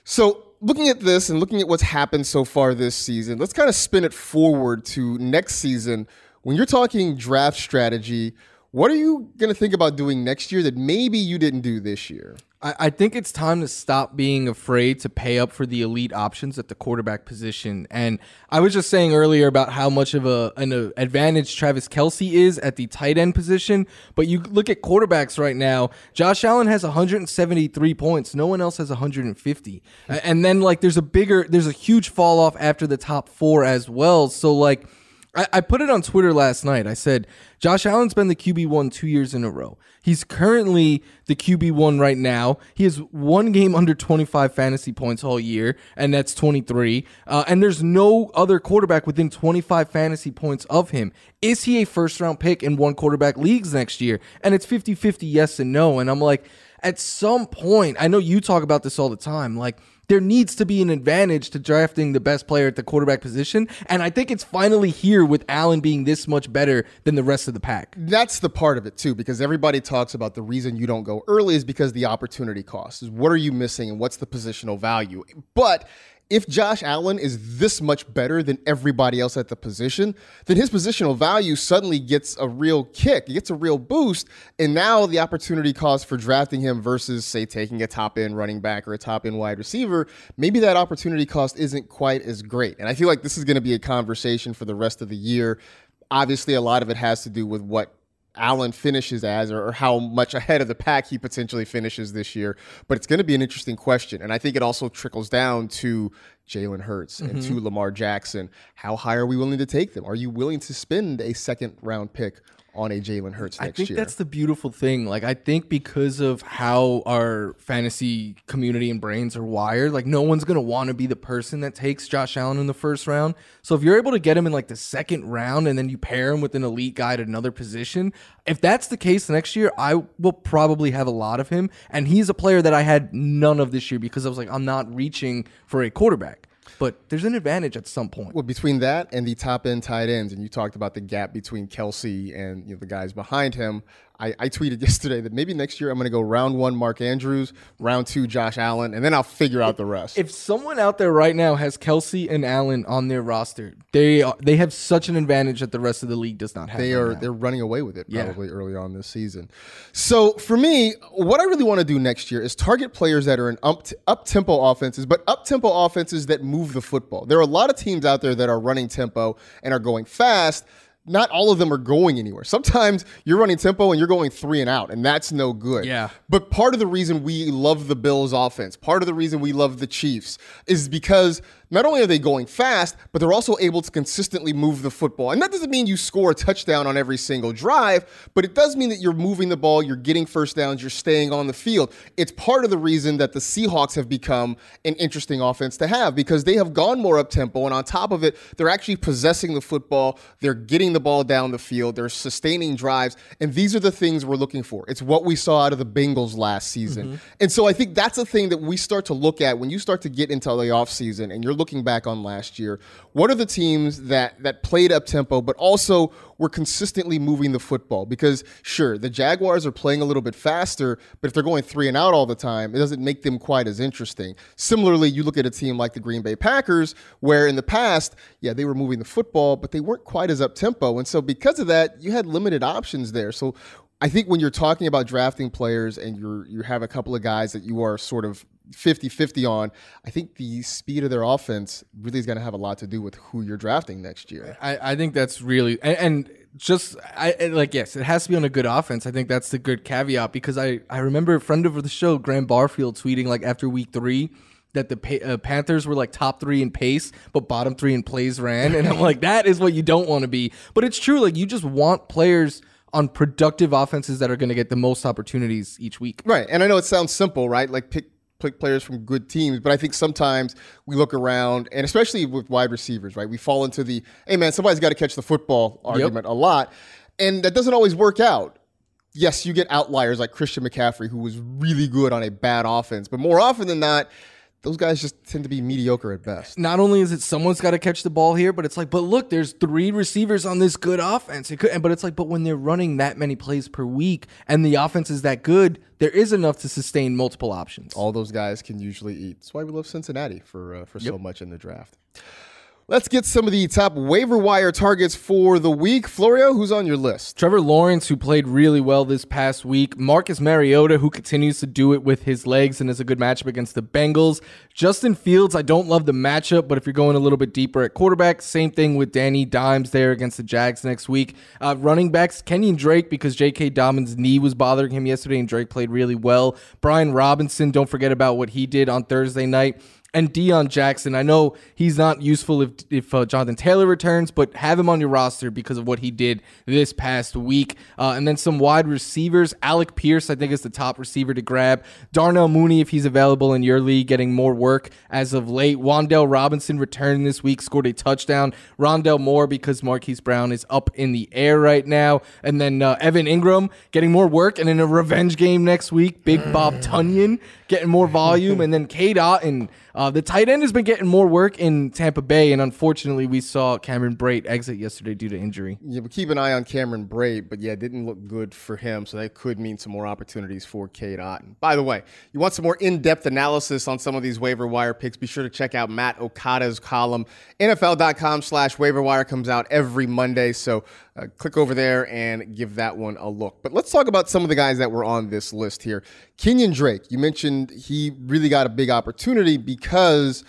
Speaker 2: So, looking at this and looking at what's happened so far this season, let's kind of spin it forward to next season. When you're talking draft strategy, what are you going to think about doing next year that maybe you didn't do this year?
Speaker 3: I, I think it's time to stop being afraid to pay up for the elite options at the quarterback position. And I was just saying earlier about how much of a, an advantage Travis Kelce is at the tight end position. But you look at quarterbacks right now. Josh Allen has 173 points. No one else has 150. and then like there's a bigger, there's a huge fall off after the top four as well. So like I, I put it on Twitter last night. I said, Josh Allen's been the QB1 two years in a row. He's currently the QB1 right now. He has one game under 25 fantasy points all year, and that's 23. Uh, and there's no other quarterback within 25 fantasy points of him. Is he a first round pick in one quarterback leagues next year? And it's 50 50 yes and no. And I'm like, at some point, I know you talk about this all the time. Like, there needs to be an advantage to drafting the best player at the quarterback position. And I think it's finally here with Allen being this much better than the rest of the pack.
Speaker 2: That's the part of it, too, because everybody talks about the reason you don't go early is because the opportunity cost is what are you missing and what's the positional value. But if Josh Allen is this much better than everybody else at the position, then his positional value suddenly gets a real kick, it gets a real boost. And now the opportunity cost for drafting him versus, say, taking a top end running back or a top end wide receiver, maybe that opportunity cost isn't quite as great. And I feel like this is going to be a conversation for the rest of the year. Obviously, a lot of it has to do with what Allen finishes as or, how much ahead of the pack he potentially finishes this year. But it's going to be an interesting question. And I think it also trickles down to Jalen Hurts and
Speaker 3: Mhm.
Speaker 2: two Lamar Jackson. How high are we willing to take them? Are you willing to spend a second round pick on a Jalen Hurts
Speaker 3: I think
Speaker 2: year?
Speaker 3: that's the beautiful thing. Like, I think because of how our fantasy community and brains are wired, like, no one's going to want to be the person that takes Josh Allen in the first round. So, if you're able to get him in like the second round and then you pair him with an elite guy at another position, if that's the case next year, I will probably have a lot of him. And he's a player that I had none of this year because I was like, I'm not reaching for a quarterback. But there's an advantage at some point.
Speaker 2: Well, between that and the top end tight ends, and you talked about the gap between Kelce and you know, the guys behind him. I, I tweeted (laughs) yesterday that maybe next year I'm going to go round one Mark Andrews, round two Josh Allen, and then I'll figure out the rest.
Speaker 3: If someone out there right now has Kelce and Allen on their roster, they are, they have such an advantage that the rest of the league does not have.
Speaker 2: they are
Speaker 3: now.
Speaker 2: they're running away with it
Speaker 3: Yeah.
Speaker 2: probably early on this season. So for me, what I really want to do next year is target players that are in up up tempo offenses, but up tempo offenses that move the football. There are a lot of teams out there that are running tempo and are going fast. Not all of them are going anywhere. Sometimes you're running tempo and you're going three and out, and that's no good.
Speaker 3: Yeah.
Speaker 2: But part of the reason we love the Bills offense, part of the reason we love the Chiefs is because not only are they going fast, but they're also able to consistently move the football. And that doesn't mean you score a touchdown on every single drive, but it does mean that you're moving the ball, you're getting first downs, you're staying on the field. It's part of the reason that the Seahawks have become an interesting offense to have because they have gone more up tempo. And on top of it, they're actually possessing the football, they're getting the ball down the field, they're sustaining drives. And these are the things we're looking for. It's what we saw out of the Bengals last season. Mm-hmm. And so I think that's a thing that we start to look at when you start to get into the offseason and you're looking back on last year. What are the teams that that played up tempo but also were consistently moving the football? Because sure, the Jaguars are playing a little bit faster, but if they're going 3 and out all the time, it doesn't make them quite as interesting. Similarly, you look at a team like the Green Bay Packers where in the past, yeah, they were moving the football, but they weren't quite as up tempo. And so because of that, you had limited options there. So I think when you're talking about drafting players and you're you have a couple of guys that you are sort of 50-50 on, I think the speed of their offense really is going to have a lot to do with who you're drafting next year.
Speaker 3: I, I think that's really and, and just I like yes, it has to be on a good offense. I think that's the good caveat because I I remember a friend of the show, Graham Barfield, tweeting like after week three that the Pa- uh, Panthers were like top three in pace, but bottom three in plays ran, and I'm like that is what you don't want to be. But it's true, like you just want players on productive offenses that are going to get the most opportunities each week.
Speaker 2: Right. And I know it sounds simple, right? Like pick players from good teams, but I think sometimes we look around and especially with wide receivers, right? We fall into the hey man, somebody's got to catch the football argument a lot. And that doesn't always work out. Yes, you get outliers like Christian McCaffrey who was really good on a bad offense, but more often than not, those guys just tend to be mediocre at best.
Speaker 3: not only is it someone's got to catch the ball here, but it's like, but look, there's three receivers on this good offense. It could, but it's like, but when they're running that many plays per week and the offense is that good, there is enough to sustain multiple options.
Speaker 2: All those guys can usually eat. That's why we love Cincinnati for uh, for so much in the draft. Let's get some of the top waiver wire targets for the week. Florio, who's on your list?
Speaker 3: Trevor Lawrence, who played really well this past week. Marcus Mariota, who continues to do it with his legs and is a good matchup against the Bengals. Justin Fields, I don't love the matchup, but if you're going a little bit deeper at quarterback, same thing with Danny Dimes there against the Jags next week. Uh, running backs, Kenyan Drake, because J.K. Dobbins' knee was bothering him yesterday, and Drake played really well. Brian Robinson, don't forget about what he did on Thursday night and Deon Jackson. I know he's not useful if if uh, Jonathan Taylor returns, but have him on your roster because of what he did this past week. Uh, and then some wide receivers. Alec Pierce, I think, is the top receiver to grab. Darnell Mooney, if he's available in your league, getting more work as of late. Wan'Dale Robinson returned this week, scored a touchdown. Rondale Moore because Marquise Brown is up in the air right now. And then uh, Evan Engram getting more work. And in a revenge game next week, Big Bob Tonyan getting more volume. and then K. Dot and uh, the tight end has been getting more work in Tampa Bay, and unfortunately, we saw Cameron Brate exit yesterday due to injury.
Speaker 2: Yeah, but keep an eye on Cameron Brate, but yeah, it didn't look good for him, so that could mean some more opportunities for Cade Otton. By the way, you want some more in-depth analysis on some of these waiver wire picks, be sure to check out Matt Okada's column. NFL.com slash waiver wire comes out every Monday, so uh, click over there and give that one a look. But let's talk about some of the guys that were on this list here. Kenyan Drake, you mentioned he really got a big opportunity because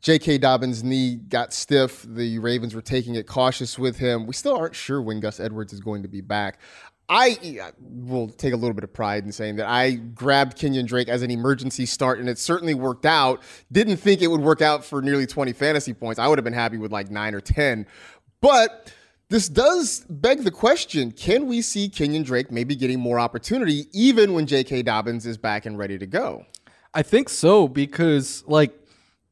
Speaker 2: J.K. Dobbins' knee got stiff. The Ravens were taking it cautious with him. We still aren't sure when Gus Edwards is going to be back. I will take a little bit of pride in saying that I grabbed Kenyan Drake as an emergency start, and it certainly worked out. Didn't think it would work out for nearly 20 fantasy points. I would have been happy with like nine or 10. But this does beg the question can we see Kenyan Drake maybe getting more opportunity even when J.K. Dobbins is back and ready to go?
Speaker 3: I think so because, like,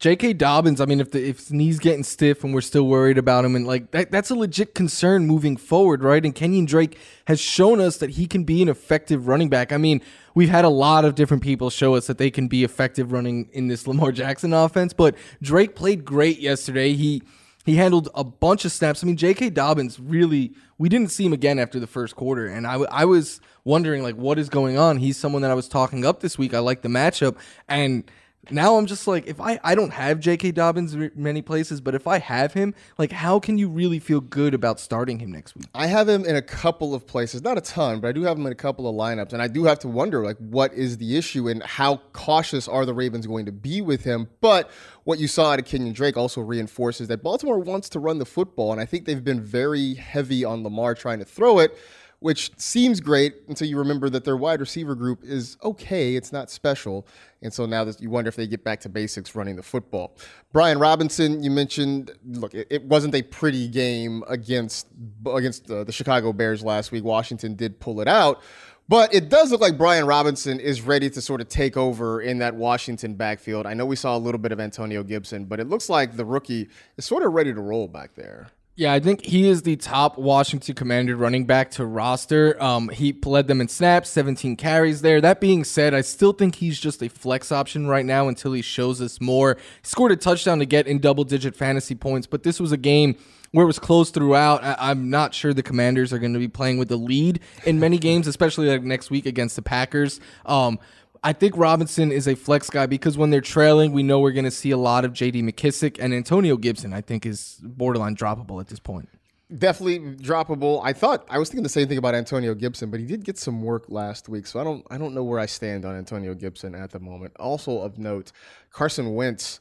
Speaker 3: J.K. Dobbins, I mean, if the if his knee's getting stiff and we're still worried about him, and like that, that's a legit concern moving forward, right? And Kenyan Drake has shown us that he can be an effective running back. I mean, we've had a lot of different people show us that they can be effective running in this Lamar Jackson offense, but Drake played great yesterday. He he handled a bunch of snaps. I mean, J.K. Dobbins really, we didn't see him again after the first quarter. And I, I was wondering, like, what is going on? He's someone that I was talking up this week. I like the matchup. And now I'm just like, if I, I don't have J.K. Dobbins many places, but if I have him, like, how can you really feel good about starting him next week?
Speaker 2: I have him in a couple of places, not a ton, but I do have him in a couple of lineups, and I do have to wonder, like, what is the issue and how cautious are the Ravens going to be with him? But what you saw out of Kenyan Drake also reinforces that Baltimore wants to run the football, and I think they've been very heavy on Lamar trying to throw it which seems great until you remember that their wide receiver group is okay. It's not special. And so now that you wonder if they get back to basics running the football. Brian Robinson, you mentioned, look, it, it wasn't a pretty game against against the, the Chicago Bears last week. Washington did pull it out. But it does look like Brian Robinson is ready to sort of take over in that Washington backfield. I know we saw a little bit of Antonio Gibson, but it looks like the rookie is sort of ready to roll back there.
Speaker 3: Yeah, I think he is the top Washington Commander running back to roster. Um, he led them in snaps, 17 carries there. That being said, I still think he's just a flex option right now until he shows us more. He scored a touchdown to get in double digit fantasy points, but this was a game where it was close throughout. I- am not sure the Commanders are going to be playing with the lead in many games, especially like next week against the Packers. Um, I think Robinson is a flex guy because when they're trailing, we know we're going to see a lot of J.D. McKissic and Antonio Gibson. I think is borderline droppable at this point.
Speaker 2: Definitely droppable. I thought I was thinking the same thing about Antonio Gibson, but he did get some work last week, so I don't I don't know where I stand on Antonio Gibson at the moment. Also of note, Carson Wentz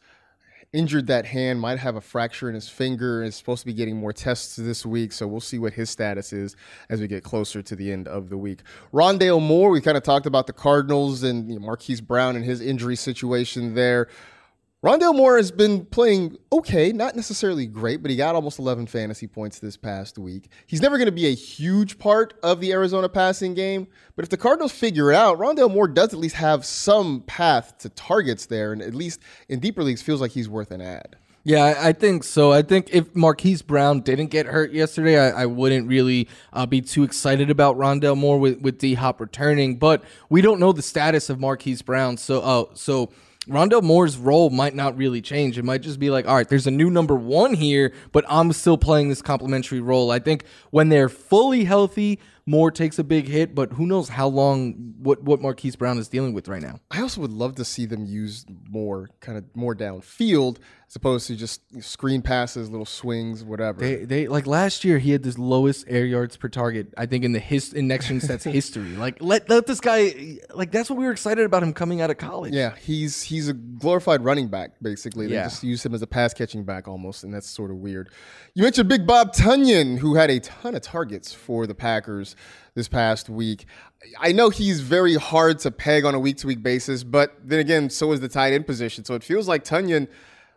Speaker 2: injured that hand, might have a fracture in his finger, is supposed to be getting more tests this week. So we'll see what his status is as we get closer to the end of the week. Rondale Moore, we kind of talked about the Cardinals and you know, Marquise Brown and his injury situation there. Rondale Moore has been playing okay, not necessarily great, but he got almost 11 fantasy points this past week. He's never going to be a huge part of the Arizona passing game, but if the Cardinals figure it out, Rondale Moore does at least have some path to targets there, and at least in deeper leagues, feels like he's worth an ad.
Speaker 3: Yeah, I think so. I think if Marquise Brown didn't get hurt yesterday, I, I wouldn't really uh, be too excited about Rondale Moore with, with D Hop returning. But we don't know the status of Marquise Brown, so uh, so Rondale Moore's role might not really change. It might just be like, all right, there's a new number one here, but I'm still playing this complementary role. I think when they're fully healthy, Moore takes a big hit, but who knows how long what what Marquise Brown is dealing with right now.
Speaker 2: I also would love to see them use more kind of more downfield as opposed to just screen passes, little swings, whatever.
Speaker 3: They they like last year he had this lowest air yards per target I think in the his in next gen stats (laughs) history. Like let let this guy like that's what we were excited about him coming out of college.
Speaker 2: Yeah, he's he's a glorified running back basically. They
Speaker 3: Yeah.
Speaker 2: just use him as a pass catching back almost, and that's sort of weird. You mentioned Big Bob Tonyan, who had a ton of targets for the Packers this past week. I know he's very hard to peg on a week to week basis, but then again, so is the tight end position. So it feels like Tonyan.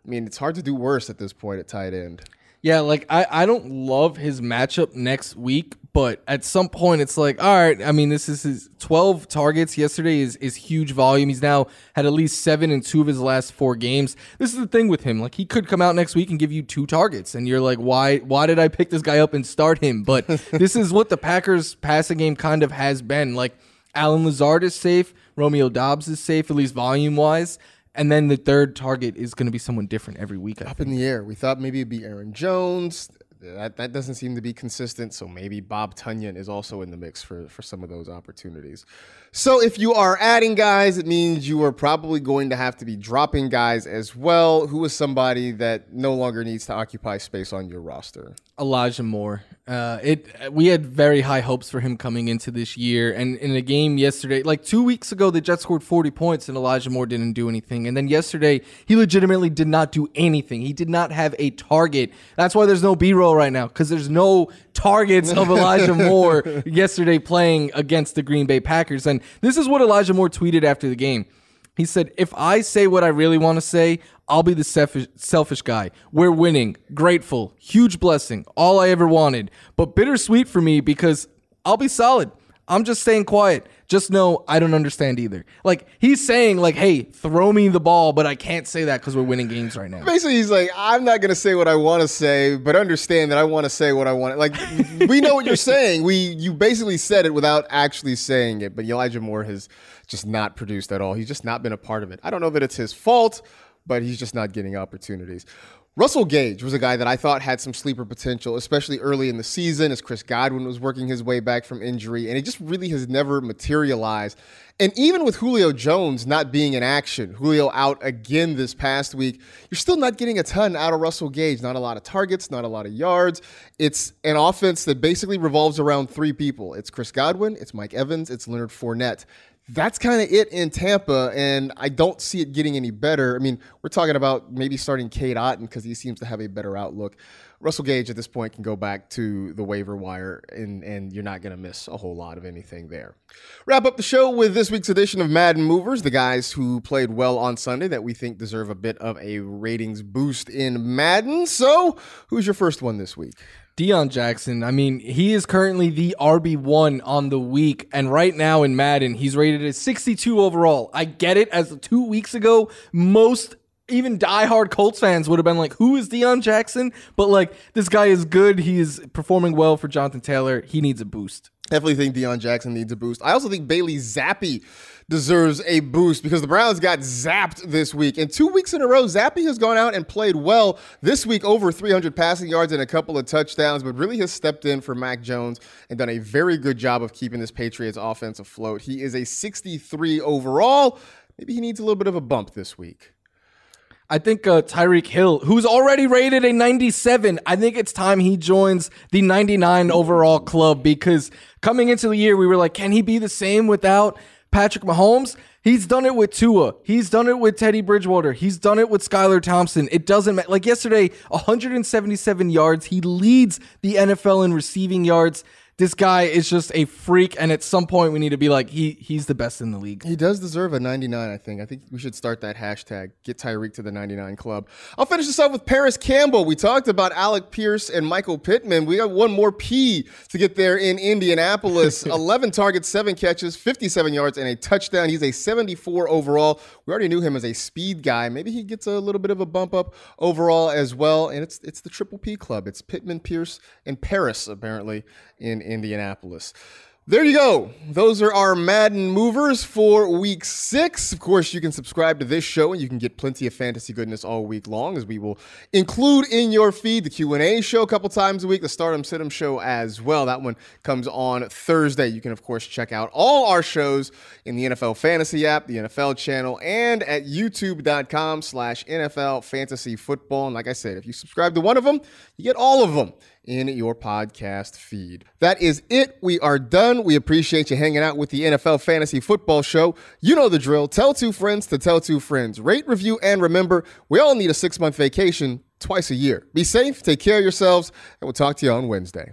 Speaker 2: I mean, it's hard to do worse at this point at tight end.
Speaker 3: Yeah, like I, I don't love his matchup next week, but at some point it's like, all right, I mean, this is his 12 targets. Yesterday is, is huge volume. He's now had at least seven in two of his last four games. This is the thing with him. Like he could come out next week and give you two targets, and you're like, why why did I pick this guy up and start him? But (laughs) this is what the Packers passing game kind of has been. Like Allen Lazard is safe, Romeo Doubs is safe, at least volume wise. And then the third target is going to be someone different every week. I
Speaker 2: Up in the air. We thought maybe it'd be Aaron Jones. That, that doesn't seem to be consistent. So maybe Bob Tonyan is also in the mix for, for some of those opportunities. So if you are adding guys, it means you are probably going to have to be dropping guys as well. Who is somebody that no longer needs to occupy space on your roster?
Speaker 3: Elijah Moore. Uh, it we had very high hopes for him coming into this year, and in a game yesterday, like two weeks ago, the Jets scored 40 points and Elijah Moore didn't do anything, and then yesterday he legitimately did not do anything. He did not have a target. That's why there's no B-roll right now because there's no targets of (laughs) Elijah Moore yesterday playing against the Green Bay Packers, and this is what Elijah Moore tweeted after the game. He said, If I say what I really want to say, I'll be the selfish, selfish guy. We're winning. Grateful. Huge blessing. All I ever wanted. But bittersweet for me because I'll be solid. I'm just staying quiet. Just know I don't understand either. Like he's saying, like, hey, throw me the ball, but I can't say that because we're winning games right now.
Speaker 2: Basically, he's like, I'm not gonna say what I want to say, but understand that I want to say what I want. Like, we know what you're saying. We you basically said it without actually saying it. But Elijah Moore has just not produced at all. He's just not been a part of it. I don't know that it's his fault, but he's just not getting opportunities. Russell Gage was a guy that I thought had some sleeper potential, especially early in the season as Chris Godwin was working his way back from injury, and he just really has never materialized. And even with Julio Jones not being in action, Julio out again this past week, you're still not getting a ton out of Russell Gage. Not a lot of targets, not a lot of yards. It's an offense that basically revolves around three people it's Chris Godwin, it's Mike Evans, it's Leonard Fournette that's kind of it in Tampa, and I don't see it getting any better. I mean, we're talking about maybe starting Cade Otton because he seems to have a better outlook. Russell Gage at this point can go back to the waiver wire, and, and you're not going to miss a whole lot of anything there. Wrap up the show with this week's edition of Madden Movers, the guys who played well on Sunday that we think deserve a bit of a ratings boost in Madden. So, who's your first one this week?
Speaker 3: Deon Jackson, I mean, he is currently the RB1 on the week. And right now in Madden, he's rated at 62 overall. I get it. As two weeks ago, most even diehard Colts fans would have been like, who is Deon Jackson? But like, this guy is good. He is performing well for Jonathan Taylor. He needs a boost.
Speaker 2: Definitely think Deon Jackson needs a boost. I also think Bailey Zappe deserves a boost because the Browns got zapped this week. And two weeks in a row, Zappe has gone out and played well. This week, over 300 passing yards and a couple of touchdowns, but really has stepped in for Mac Jones and done a very good job of keeping this Patriots offense afloat. He is a 63 overall. Maybe he needs a little bit of a bump this week.
Speaker 3: I think uh, Tyreek Hill, who's already rated a 97, I think it's time he joins the 99 overall club because coming into the year, we were like, can he be the same without Patrick Mahomes? He's done it with Tua. He's done it with Teddy Bridgewater. He's done it with Skylar Thompson. It doesn't matter. Like yesterday, 177 yards. He leads the NFL in receiving yards this guy is just a freak, and at some point we need to be like, he he's the best in the league.
Speaker 2: He does deserve a 99, I think. I think we should start that hashtag, get Tyreek to the 99 club. I'll finish this off with Parris Campbell. We talked about Alec Pierce and Michael Pittman. We got one more P to get there in Indianapolis. (laughs) 11 targets, 7 catches, 57 yards, and a touchdown. He's a 74 overall. We already knew him as a speed guy. Maybe he gets a little bit of a bump up overall as well. And it's it's the Triple P club. It's Pittman, Pierce, and Parris apparently, in Indianapolis. There you go. Those are our Madden movers for week six. Of course, you can subscribe to this show and you can get plenty of fantasy goodness all week long as we will include in your feed the Q&A show a couple times a week, the Stardom Situm show as well. That one comes on Thursday. You can, of course, check out all our shows in the NFL Fantasy app, the NFL channel, and at youtube.com slash NFL Fantasy Football. And like I said, if you subscribe to one of them, you get all of them in your podcast feed. That is it. We are done. We appreciate you hanging out with the NFL Fantasy Football Show. You know the drill. Tell two friends to tell two friends. Rate, review, and remember, we all need a six month vacation twice a year. Be safe, take care of yourselves, and we'll talk to you on Wednesday.